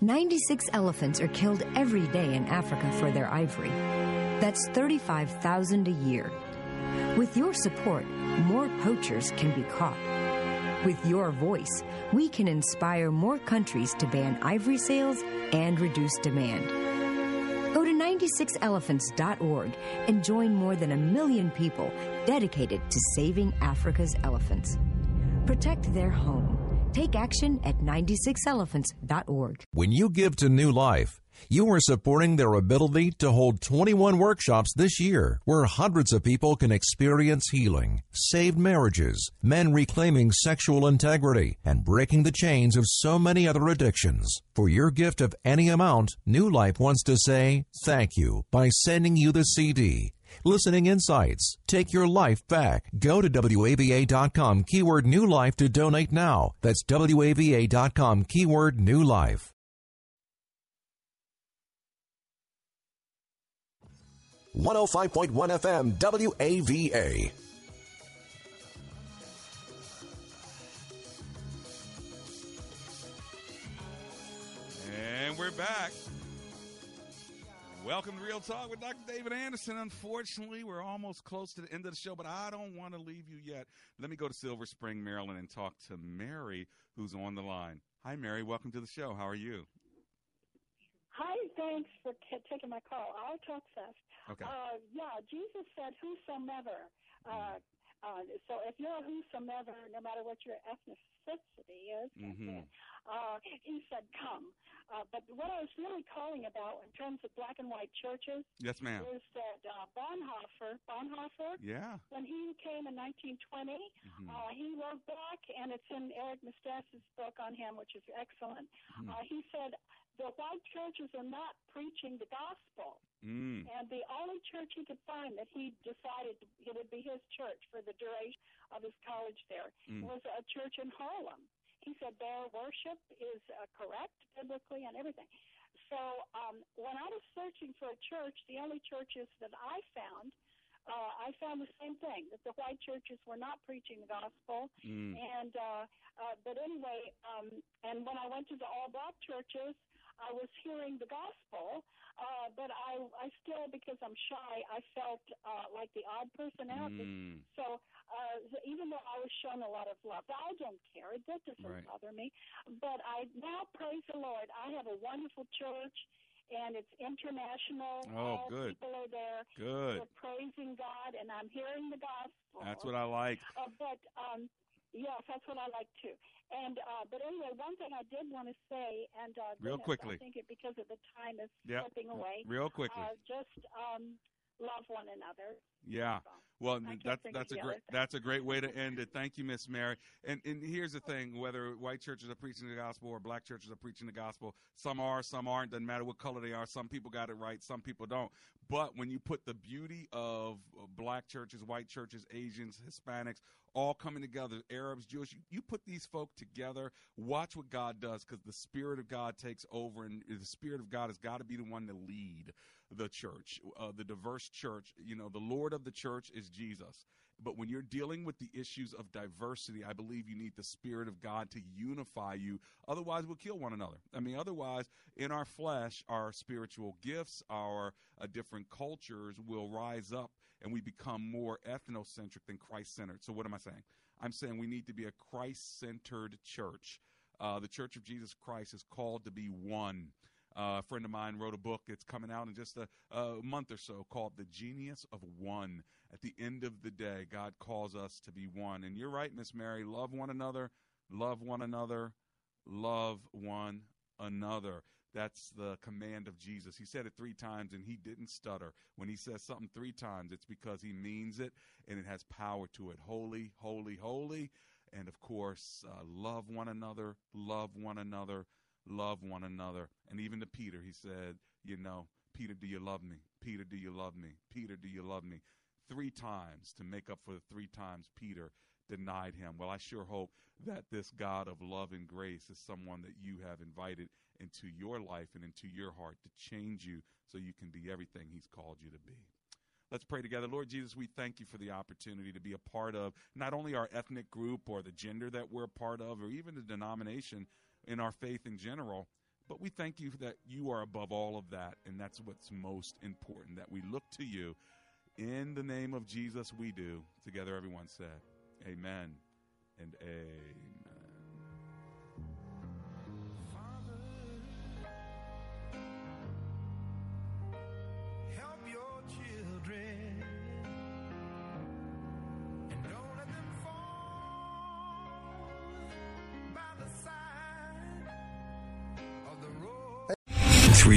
Speaker 24: 96 elephants are killed every day in Africa for their ivory. That's 35,000 a year. With your support, more poachers can be caught. With your voice, we can inspire more countries to ban ivory sales and reduce demand. Go to 96elephants.org and join more than a million people dedicated to saving Africa's elephants. Protect their home. Take action at 96elephants.org.
Speaker 25: When you give to New Life, you are supporting their ability to hold 21 workshops this year where hundreds of people can experience healing, saved marriages, men reclaiming sexual integrity, and breaking the chains of so many other addictions. For your gift of any amount, New Life wants to say thank you by sending you the CD. Listening Insights. Take your life back. Go to WAVA.com, keyword new life to donate now. That's WAVA.com, keyword new life.
Speaker 26: One hundred five point one FM WAVA.
Speaker 3: And we're back. Welcome to Real Talk with Dr. David Anderson. Unfortunately, we're almost close to the end of the show, but I don't want to leave you yet. Let me go to Silver Spring, Maryland, and talk to Mary, who's on the line. Hi, Mary. Welcome to the show. How are you?
Speaker 27: Hi, thanks for t- taking my call. I'll talk fast.
Speaker 3: Okay.
Speaker 27: Uh, yeah, Jesus said, "Whosoever." Uh, uh, so if you're a whosoever, no matter what your ethnicity is,
Speaker 3: Mm-hmm.
Speaker 27: uh, he said, "Come." Uh, but what I was really calling about in terms of black and white churches
Speaker 3: Yes, ma'am.
Speaker 27: is that uh, Bonhoeffer, Bonhoeffer,
Speaker 3: Yeah.
Speaker 27: when he came in 1920,
Speaker 3: Mhm.
Speaker 27: uh, he wrote back, and it's in Eric Metaxas's book on him, which is excellent.
Speaker 3: Mhm.
Speaker 27: Uh, he said the white churches are not preaching the gospel.
Speaker 3: Mm.
Speaker 27: And the only church he could find that he decided it would be his church for the duration of his college there
Speaker 28: Mm.
Speaker 27: was a church in Harlem. He said their worship is uh, correct biblically and everything. So um, when I was searching for a church, the only churches that I found, uh, I found the same thing that the white churches were not preaching the gospel.
Speaker 28: Mm.
Speaker 27: And uh, uh, but anyway, um, and when I went to the all black churches, I was hearing the gospel, uh, but I I still because I'm shy, I felt uh, like the odd person out.
Speaker 3: Mm.
Speaker 27: So uh, so even though I was shown a lot of love, I don't care. That doesn't
Speaker 3: Right.
Speaker 27: bother me. But I now praise the Lord. I have a wonderful church. And it's international.
Speaker 3: Oh,
Speaker 27: All
Speaker 3: good.
Speaker 27: People are there.
Speaker 3: Good.
Speaker 27: They're praising God, and I'm hearing the gospel.
Speaker 3: That's what I like.
Speaker 27: Uh, but um, yes, that's what I like too. And uh, but anyway, one thing I did want to say, and uh,
Speaker 3: Real
Speaker 27: goodness,
Speaker 3: quickly.
Speaker 27: I think it because of the time is
Speaker 3: Yeah.
Speaker 27: slipping away.
Speaker 3: Real quickly.
Speaker 27: uh, just um, love one another.
Speaker 3: Yeah. Well, that's that's a great that's a great way to end it. Thank you, Miss Mary. And and here's the thing: whether white churches are preaching the gospel or black churches are preaching the gospel, some are, some aren't. Doesn't matter what color they are. Some people got it right, some people don't. But when you put the beauty of black churches, white churches, Asians, Hispanics, all coming together, Arabs, Jewish, you, you put these folk together. Watch what God does, because the Spirit of God takes over, and the Spirit of God has got to be the one to lead the church, uh, the diverse church. You know, the Lord of the church is Jesus. But when you're dealing with the issues of diversity, I believe you need the Spirit of God to unify you. Otherwise, we'll kill one another. I mean, otherwise, in our flesh, our spiritual gifts, our uh, different cultures will rise up and we become more ethnocentric than Christ centered. So, what am I saying? I'm saying we need to be a Christ centered church. Uh, the Church of Jesus Christ is called to be one. Uh, a friend of mine wrote a book. It's coming out in just a, a month or so called The Genius of One. At the end of the day, God calls us to be one. And you're right, Miss Mary. Love one another, love one another, love one another. That's the command of Jesus. He said it three times and he didn't stutter. When he says something three times, it's because he means it and it has power to it. Holy, holy, holy. And of course, uh, love one another, love one another, love one another. And even to Peter, he said, You know, Peter, do you love me? Peter, do you love me? Peter, do you love me? Three times to make up for the three times Peter denied him. Well, I sure hope that this God of love and grace is someone that you have invited into your life and into your heart to change you so you can be everything he's called you to be. Let's pray together. Lord Jesus, we thank you for the opportunity to be a part of not only our ethnic group or the gender that we're a part of or even the denomination in our faith in general, but we thank you that you are above all of that, and that's what's most important, that we look to you. In the name of Jesus, we do. Together, everyone said, Amen and Amen.